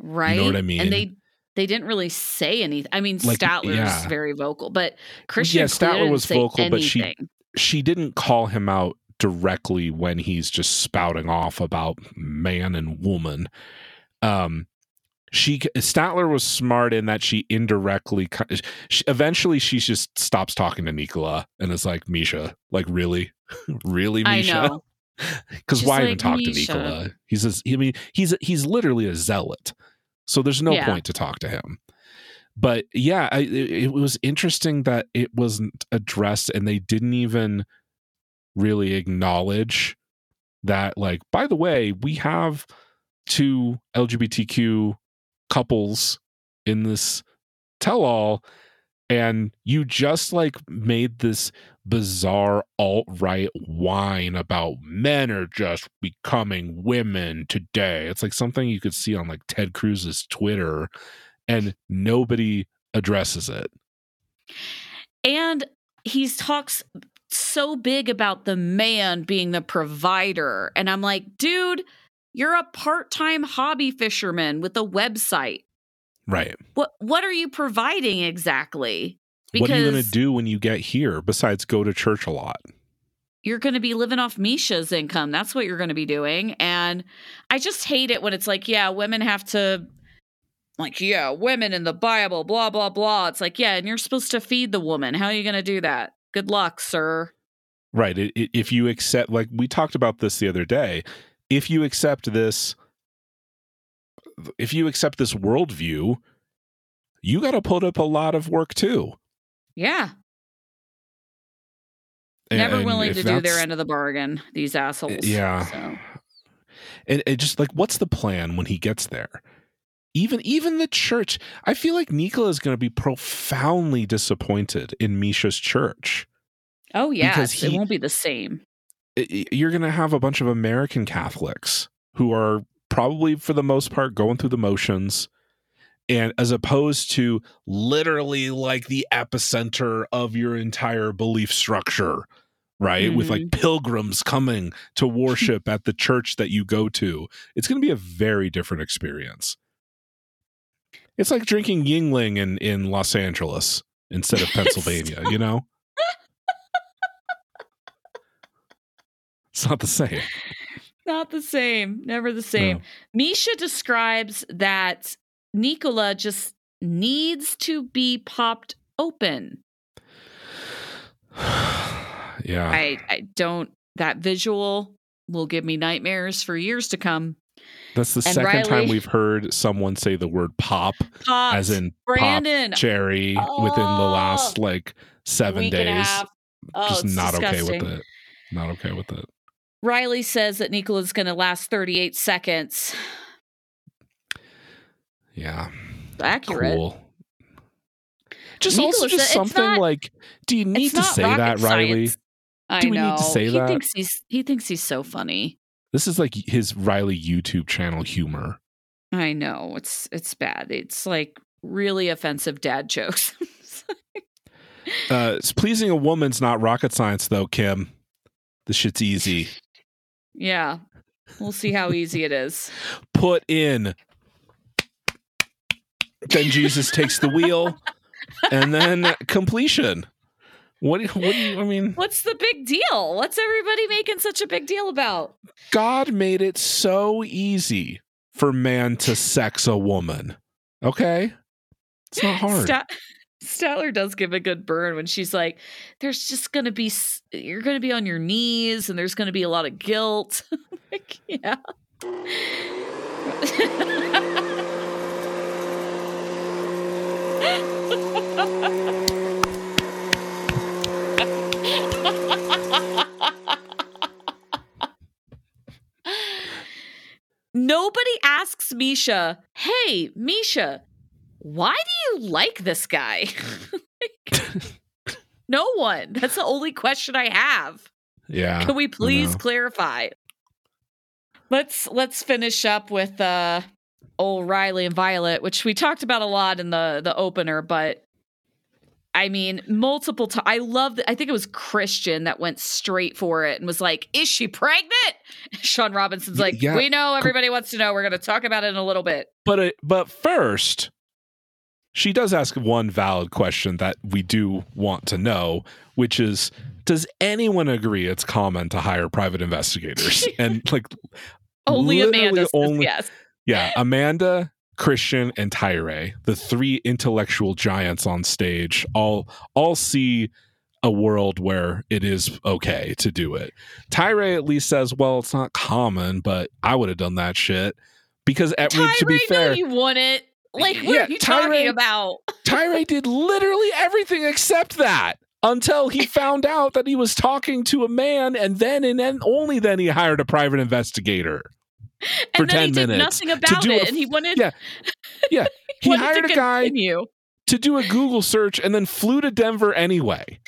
right. You know what I mean? And they they didn't really say anything. I mean, Like, Statler's yeah. very vocal, but Christian Yeah, Statler was vocal, but she- She didn't call him out directly when he's just spouting off about man and woman. Um, she Statler was smart in that she indirectly, she, eventually, she just stops talking to Nicola and is like, "Misha, like really, really, I Misha." know. Because why even talk "Misha." to Nicola? He's a, I mean, he's a, he's literally a zealot, so there's no Yeah. point to talk to him. But yeah, I, it, it was interesting that it wasn't addressed, and they didn't even really acknowledge that. Like, by the way, we have two LGBTQ couples in this tell-all, and you just like made this bizarre alt right whine about men are just becoming women today. It's like something you could see on like Ted Cruz's Twitter, and nobody addresses it. And he talks so big about the man being the provider. And I'm like, dude, you're a part time hobby fisherman with a website. Right. What what are you providing exactly? What are you going to do when you get here besides go to church a lot? You're going to be living off Misha's income. That's what you're going to be doing. And I just hate it when it's like, yeah, women have to like, yeah, women in the Bible, blah, blah, blah. It's like, yeah, and you're supposed to feed the woman. How are you going to do that? Good luck, sir. Right. If you accept, like we talked about this the other day, if you accept this, if you accept this worldview, you got to put up a lot of work too. Yeah. Never and willing to do their end of the bargain, these eh, assholes. Yeah. So. And, and just like, what's the plan when he gets there? even even the church i feel like Nicola is going to be profoundly disappointed in misha's church oh yeah it won't be the same eh, eh, you're going to have a bunch of american catholics who are probably for the most part going through the motions and as opposed to literally like the epicenter of your entire belief structure right mm-hmm. with like mm-hmm. pilgrims coming to worship at the church that you go to it's going to be a very different experience it's like drinking Yuengling in in Los Angeles instead of Pennsylvania. you know, it's not the same. Not the same. Never the same. No. Misha describes that Nicola just needs to be popped open. yeah. I I don't that visual will give me nightmares for years to come. That's the and second Riley, time we've heard someone say the word pop, as in Brandon pop cherry oh, within the last oh. like seven days. Oh, Just not disgusting. okay with it. Not okay with it. Riley says that Nicola's going to last 38 seconds. Yeah. Accurate. Cool. Just Nicola also just something not, like, do you need to say that, Riley? Science. I do we know. need to say he that? Thinks he's, he thinks he's so funny. This is like his Riley YouTube channel humor. I know. It's it's bad. It's like really offensive dad jokes. uh, pleasing a woman's not rocket science though, Kim. The shit's easy. Yeah. We'll see how easy it is. Put in. Then Jesus takes the wheel and then completion. What, what do you, I mean? What's the big deal? What's everybody making such a big deal about? God made it so easy for man to sex a woman. Okay? It's not hard. St- Statler does give a good burn when she's like, there's just going to be, you're going to be on your knees and there's going to be a lot of guilt. like, yeah. Nobody asks Misha, hey, Misha, why do you like this guy? like, no one. That's the only question I have. Yeah. Can we please clarify? Let's let's finish up with uh old Riley and Violet, which we talked about a lot in the the opener, but I mean, multiple times. I love that. I think it was Christian that went straight for it and was like, Is she pregnant? Shaun Robinson's like, yeah. We know everybody wants to know. We're going to talk about it in a little bit. But, uh, but first, she does ask one valid question that we do want to know, which is Does anyone agree it's common to hire private investigators? and like, only Amanda only, yes. Yeah, Amanda Christian and Tyray, the three intellectual giants on stage, all all see a world where it is okay to do it. Tyray at least says, "Well, it's not common, but I would have done that shit." Because at, Tyray, to be fair, no, you wouldn't. Like, what yeah, are you Tyray, talking about? Tyray did literally everything except that until he found out that he was talking to a man, and then and then only then he hired a private investigator for 10 he did minutes nothing about it. A, and he wanted Yeah. Yeah. He hired a guy to do a Google search and then flew to Denver anyway.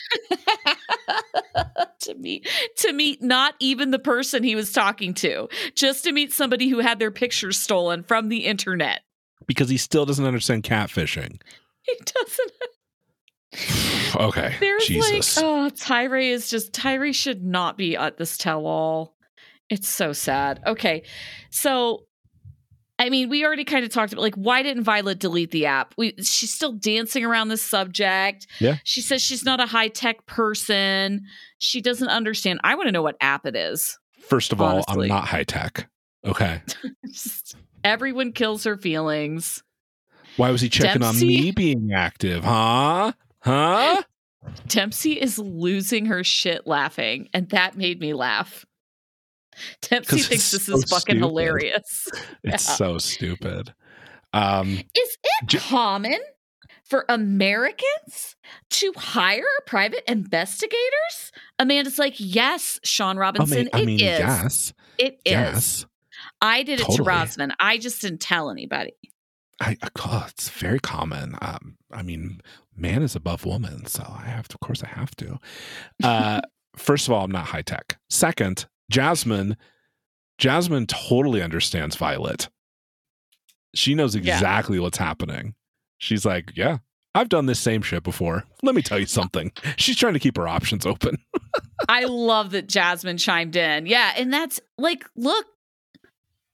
to meet to meet not even the person he was talking to, just to meet somebody who had their pictures stolen from the internet. Because he still doesn't understand catfishing. He doesn't. okay. There's Jesus. like, oh, Tyray is just Tyray should not be at this tell-all. It's so sad. Okay, so I mean, we already kind of talked about like why didn't Violet delete the app? We she's still dancing around this subject. Yeah. She says she's not a high tech person. She doesn't understand. I want to know what app it is. First of all. I'm not high tech. Okay. Everyone kills her feelings. Why was he checking on me being active? Huh? Huh? Dempsey is losing her shit laughing, and that made me laugh. Dempsey thinks this is fucking stupid. hilarious. It's Yeah. so stupid. Um, Is it J- common for Americans to hire private investigators? Amanda's like, yes, Shaun I Robinson, mean, I mean, it is. yes, It is. yes. I did it to Totally. Razvan. I just didn't tell anybody. I, oh, it's very common. Um, I mean, man is above woman, so I have to. Of course, I have to. Uh, first of all, I'm not high tech. Second, Jasmine, Jasmine totally understands Violet. She knows Yeah. exactly what's happening. She's like, yeah, I've done this same shit before. Let me tell you something. She's trying to keep her options open. I love that Jasmine chimed in. Yeah, and that's like, look,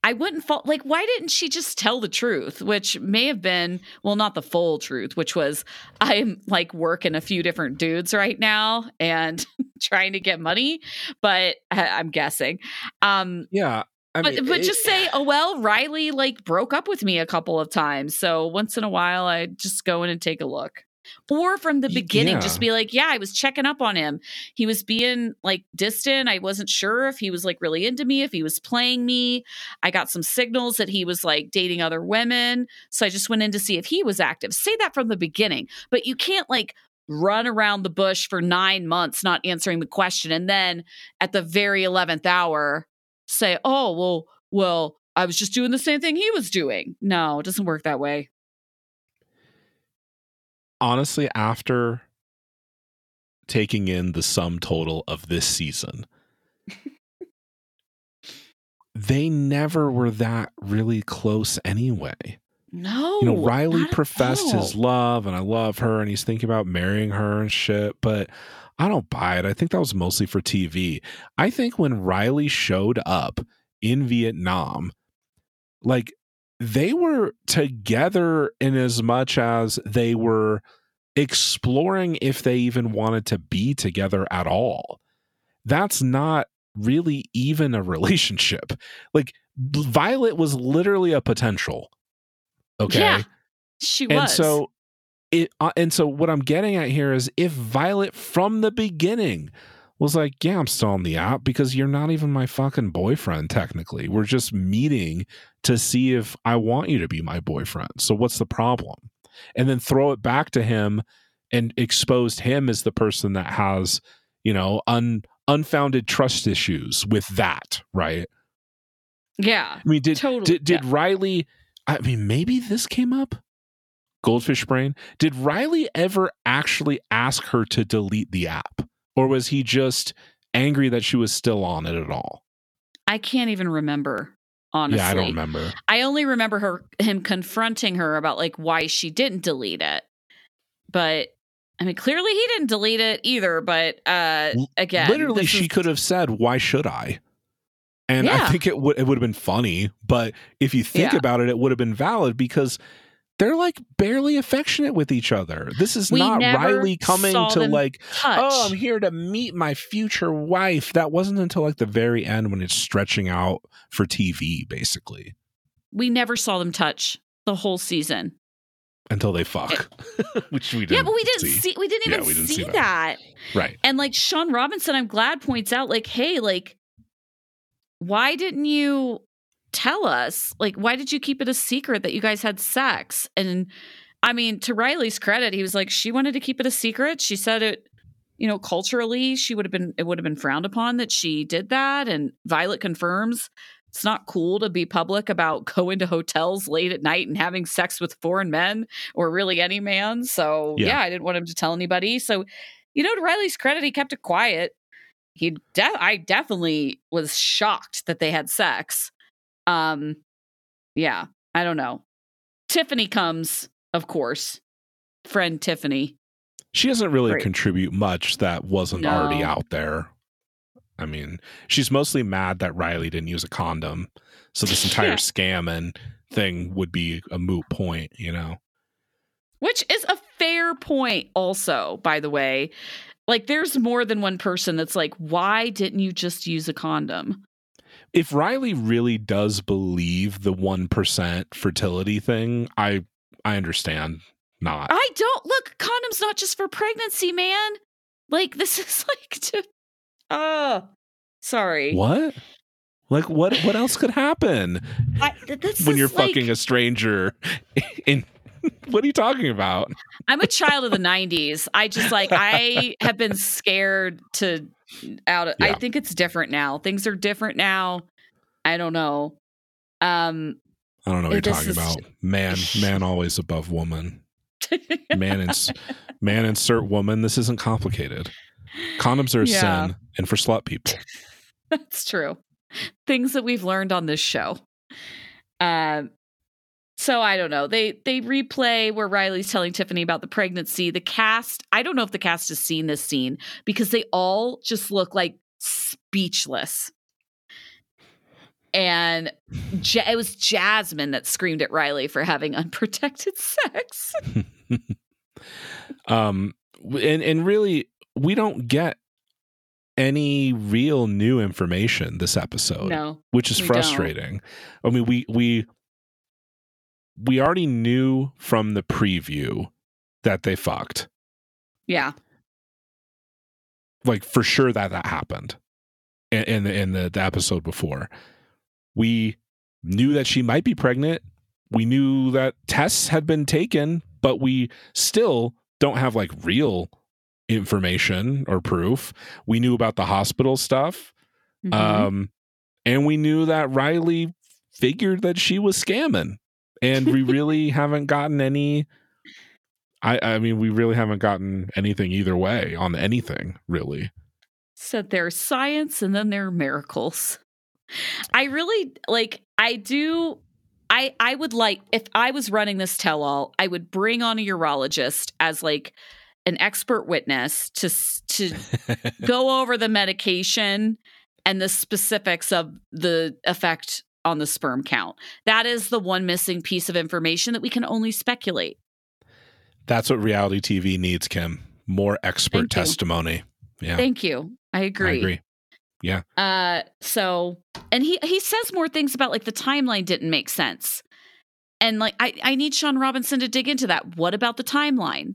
I wouldn't fault. Like, why didn't she just tell the truth? Which may have been, well, not the full truth, which was I'm like working a few different dudes right now and trying to get money. But I- I'm guessing. Um, Yeah. I but but it- just say, oh well, Riley like broke up with me a couple of times, so once in a while I just go in and take a look. Or from the beginning, yeah. just be like, yeah, I was checking up on him. He was being like distant. I wasn't sure if he was like really into me, if he was playing me. I got some signals that he was like dating other women, so I just went in to see if he was active. Say that from the beginning, but you can't like run around the bush for nine months not answering the question, and then at the very eleventh hour say, oh, well, well, I was just doing the same thing he was doing. No, it doesn't work that way. Honestly, after taking in the sum total of this season, they never were that really close anyway. No. You know, Riley professed his love and I love her and he's thinking about marrying her and shit, but I don't buy it. I think that was mostly for TV. I think when Riley showed up in Vietnam, like they were together in as much as they were exploring if they even wanted to be together at all. That's not really even a relationship. Like Violet was literally a potential. Okay. Yeah, she was. And so it uh, and so what I'm getting at here is if Violet from the beginning was like, "Yeah, I'm still on the app because you're not even my fucking boyfriend technically. We're just meeting to see if I want you to be my boyfriend. So what's the problem?" And then throw it back to him and exposed him as the person that has, you know, un unfounded trust issues with that, right? yeah, I mean, did Totally, did, did Riley? I mean, maybe this came up. Goldfish brain. Did Riley ever actually ask her to delete the app, or was he just angry that she was still on it at all? I can't even remember. Honestly, Yeah, I don't remember. I only remember her him confronting her about like why she didn't delete it. But I mean, clearly he didn't delete it either. But uh again, Literally, she is- could have said, "Why should I?" And I think it would it would have been funny, but if you think Yeah. about it, it would have been valid because they're like barely affectionate with each other. This is We not Riley coming to like touch. oh, I'm here to meet my future wife. That wasn't until like the very end when it's stretching out for TV, basically, we never saw them touch the whole season. until they fuck, eh. which we didn't. yeah, but we didn't see. we didn't Yeah, even we didn't see, see that. that. Right. And like Shaun Robinson, I'm glad points out, like, hey, like, why didn't you tell us? Like, why did you keep it a secret that you guys had sex? And I mean, to Riley's credit, he was like, she wanted to keep it a secret. She said it, you know, culturally, she would have been, it would have been frowned upon that she did that. And Violet confirms It's not cool to be public about going to hotels late at night and having sex with foreign men or really any man. So, Yeah. yeah, I didn't want him to tell anybody. So, you know, to Riley's credit, he kept it quiet. He, de- I definitely was shocked that they had sex. Um, yeah, I don't know. Tiffany comes, of course, friend Tiffany. She doesn't really Great. contribute much that wasn't already out there. I mean, she's mostly mad that Riley didn't use a condom. So this entire Yeah. scam and thing would be a moot point, you know? Which is a fair point, also, by the way. Like, there's more than one person that's like, why didn't you just use a condom? If Riley really does believe the 1% fertility thing, I I understand not. I don't look, condoms not just for pregnancy, man. Like, this is like to, oh, sorry. what? Like what what else could happen I, when you're like- fucking a stranger in what are you talking about? I'm a child of the 90s. I just like I have been scared to out of, I think it's different now. Things are different now. I don't know. Um I don't know what you're talking about. Man, man always above woman. Man ins- man insert woman. This isn't complicated. Condoms are a Yeah. sin and for slut people. That's true. Things that we've learned on this show. Um so I don't know. They they replay where Riley's telling Tiffany about the pregnancy. The cast, I don't know if the cast has seen this scene because they all just look like speechless. And ja- it was Jasmine that screamed at Riley for having unprotected sex. Um and and really we don't get any real new information this episode. No. which is We don't. frustrating. I mean, we we we already knew from the preview that they fucked, Yeah. like for sure that that happened in in the, in the, the episode before. We knew that she might be pregnant. We knew that tests had been taken, but we still don't have like real information or proof. We knew about the hospital stuff. Mhm. Um, and we knew that Riley figured that she was scamming, and we really haven't gotten any. I, I mean, we really haven't gotten anything either way on anything, really. So there's science and then there are miracles. I really like I do I I would like if I was running this tell all, I would bring on a urologist as like an expert witness to to go over the medication and the specifics of the effect on the sperm count. That is the one missing piece of information that we can only speculate. That's what reality TV needs, Kim. More expert Thank you. testimony. Yeah, Thank you. I agree. I agree. Uh so and he he says more things about like the timeline didn't make sense. And like I I need Shaun Robinson to dig into that. What about the timeline?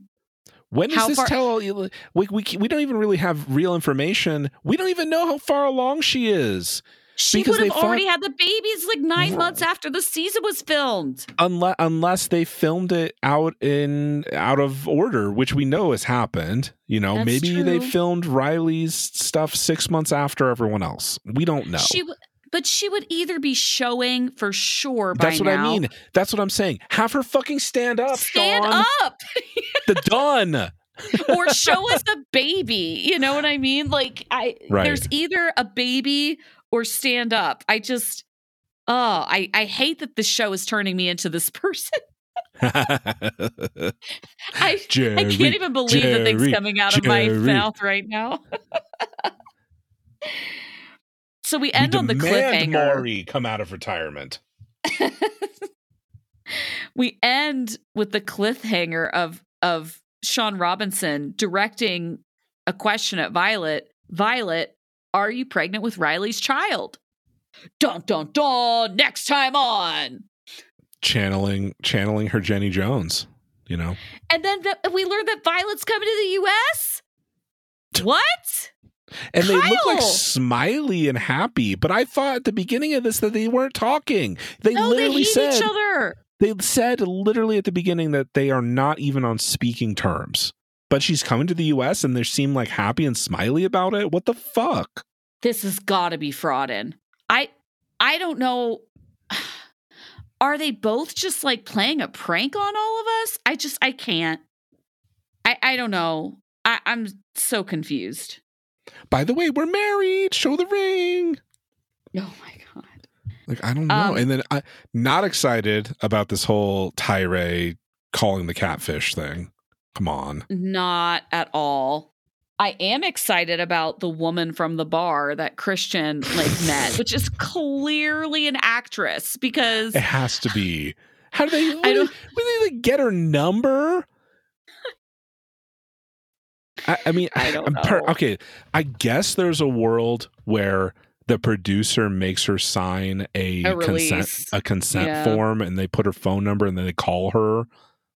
When does How this far- tell? We, we we don't even really have real information. We don't even know how far along she is. She would have already had the babies like 9 months after the season was filmed. unless unless they filmed it out in out of order, which we know has happened. You know, That's maybe they filmed Riley's stuff six months after everyone else. We don't know. She w- but she would either be showing for sure by That's what now. I mean. That's what I'm saying. Have her fucking stand up, Stand Shaun. up The done. or show us a baby. You know what I mean? Like I Right. there's either a baby or stand up. I just oh, I I hate that the show is turning me into this person. I Jerry, I can't even believe the things coming out of my mouth right now. so we we end on the cliffhanger. Maury come out of retirement. we end with the cliffhanger of of Shaun Robinson directing a question at Violet. Violet, are you pregnant with Riley's child? Dun dun dun. Next time on. Channeling channeling her Jenny Jones. You know. And then th- we learn that Violet's coming to the U.S. What? And they look like smiley and happy, but I thought at the beginning of this that they weren't talking. They no, they literally hate said each other. they said literally at the beginning that they are not even on speaking terms. But she's coming to the US and they seem like happy and smiley about it. What the fuck? This has got to be frauding. I I don't know. Are they both just like playing a prank on all of us? I just I can't. I I don't know. I, I'm so confused. By the way, we're married. Show the ring. Oh my god. Like I don't know. Um, and then I not excited about this whole Tyray calling the catfish thing. Come on. Not at all. I am excited about the woman from the bar that Christian like met, which is clearly an actress because It has to be. How do they? I don't- Will they like, get her number? I, I mean, I don't I'm per- okay, I guess there's a world where the producer makes her sign a, A consent a consent Yeah. form, and they put her phone number, and then they call her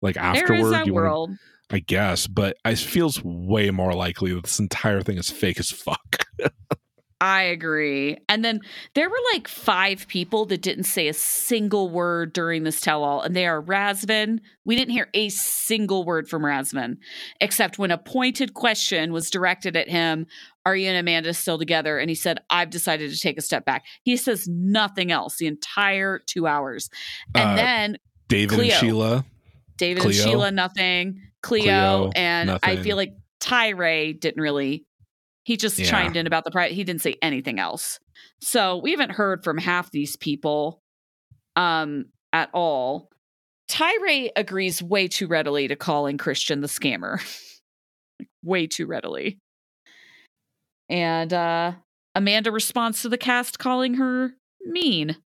like there afterward. is that you wanna- world. I guess, but it feels way more likely that this entire thing is fake as fuck. I agree. And then there were like five people that didn't say a single word during this tell all, and they are Razvan. We didn't hear a single word from Razvan, except when a pointed question was directed at him Are you and Amanda still together? And he said, I've decided to take a step back. He says nothing else the entire two hours. And Uh, then David Cleo. and Sheila. David Cleo. and Sheila, nothing. Cleo, Cleo, and I feel like Tyray didn't really. He just Yeah. chimed in about the price. He didn't say anything else. So we haven't heard from half these people, um, at all. Tyray agrees way too readily to calling Christian the scammer, way too readily. And uh, Amanda responds to the cast calling her mean.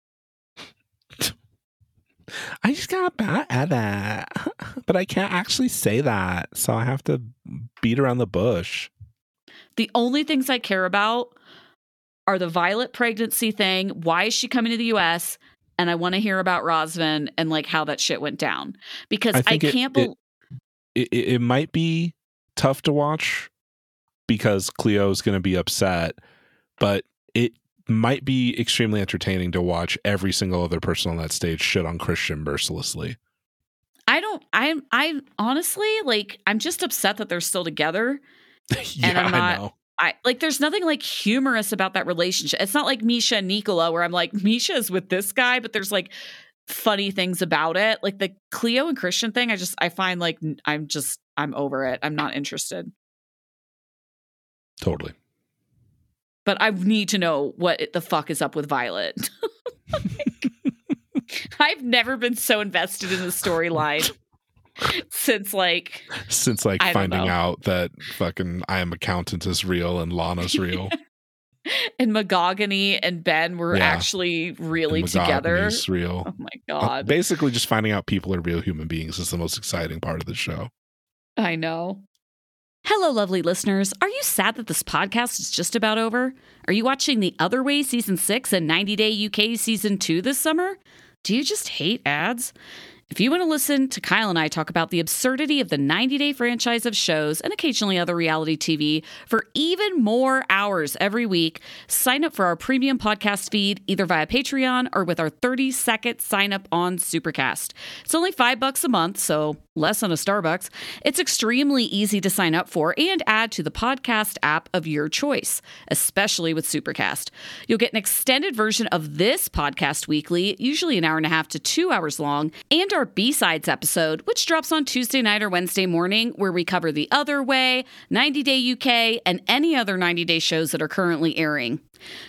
I just got bad at that, but I can't actually say that, so I have to beat around the bush. The only things I care about are the Violet pregnancy thing. Why is she coming to the US? And I want to hear about Razvan and like how that shit went down because I I, can't it- believe. It, it, it might be tough to watch because Cleo's going to be upset, but it might be extremely entertaining to watch every single other person on that stage shit on Christian mercilessly. I don't. I'm. I honestly like. I'm just upset that they're still together. yeah, I'm I not- know. I like. There's nothing like humorous about that relationship. It's not like Misha and Nicola, where I'm like Misha is with this guy, but there's like funny things about it. Like the Cleo and Christian thing. I just. I find like I'm just. I'm over it. I'm not interested. Totally. But I need to know what the fuck is up with Violet. I've never been so invested in the storyline since like Since like I finding out that fucking I am accountant is real and Lana's real. and Mahogany and Ben were Yeah. actually really together. Real. Oh my Uh, god. Basically, just finding out people are real human beings is the most exciting part of the show. I know. Hello, lovely listeners. Are you sad that this podcast is just about over? Are you watching The Other Way Season 6 and 90 Day UK Season 2 this summer? Do you just hate ads? If you want to listen to Kyle and I talk about the absurdity of the 90 day franchise of shows and occasionally other reality TV for even more hours every week, sign up for our premium podcast feed either via Patreon or with our 30 second sign up on Supercast. It's only five bucks a month, so less than a Starbucks. It's extremely easy to sign up for and add to the podcast app of your choice, especially with Supercast. You'll get an extended version of this podcast weekly, usually an hour and a half to two hours long, and our B-Sides episode, which drops on Tuesday night or Wednesday morning, where we cover The Other Way, 90 Day UK, and any other 90 Day shows that are currently airing.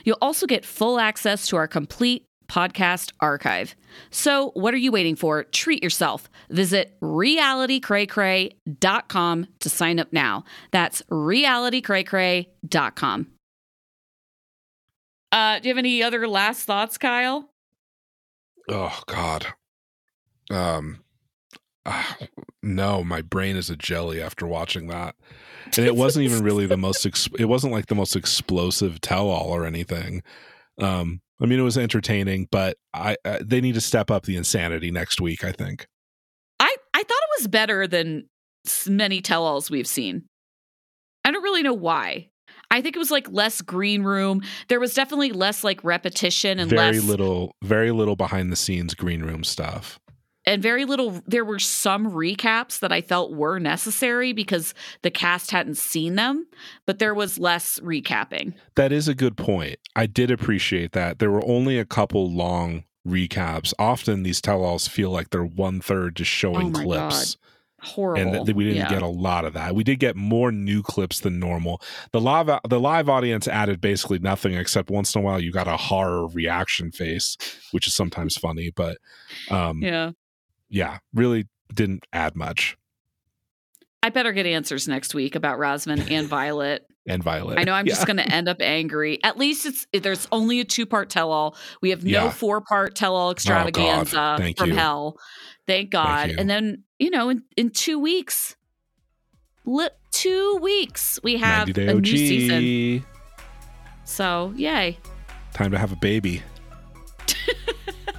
You'll also get full access to our complete podcast archive. So, what are you waiting for? Treat yourself. Visit realitycraycray.com to sign up now. That's realitycraycray.com. Uh, do you have any other last thoughts, Kyle? Oh God. Um. ah, no, my brain is a jelly after watching that, and it wasn't even really the most. Ex- it wasn't like the most explosive tell-all or anything. Um. I mean, it was entertaining, but I, I they need to step up the insanity next week. I think. I I thought it was better than many tell-alls we've seen. I don't really know why. I think it was like less green room. There was definitely less like repetition and very less little, very little behind the scenes green room stuff. And very little there were some recaps that i felt were necessary because the cast hadn't seen them but there was less recapping That is a good point. I did appreciate that. There were only a couple long recaps. Often these tell-alls feel like they're one third just showing Oh my clips. horrible and th- we didn't Yeah. get a lot of that. We did get more new clips than normal. The live the live audience added basically nothing except once in a while you got a horror reaction face, which is sometimes funny, but um yeah, yeah really didn't add much. i better get answers next week about Razvan and violet And Violet. I know I'm Yeah. just going to end up angry. At least it's there's only a two part tell all. We have no Yeah. Oh, four part tell all extravaganza Thank from you. hell. Thank God. you. And then you know in in two weeks, li- two weeks we have a OG. new season. So yay! Time to have a baby.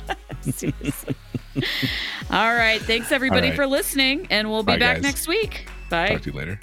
Seriously. All right. Thanks everybody right. for listening, and we'll be Bye, back guys. next week. Bye. Talk to you later.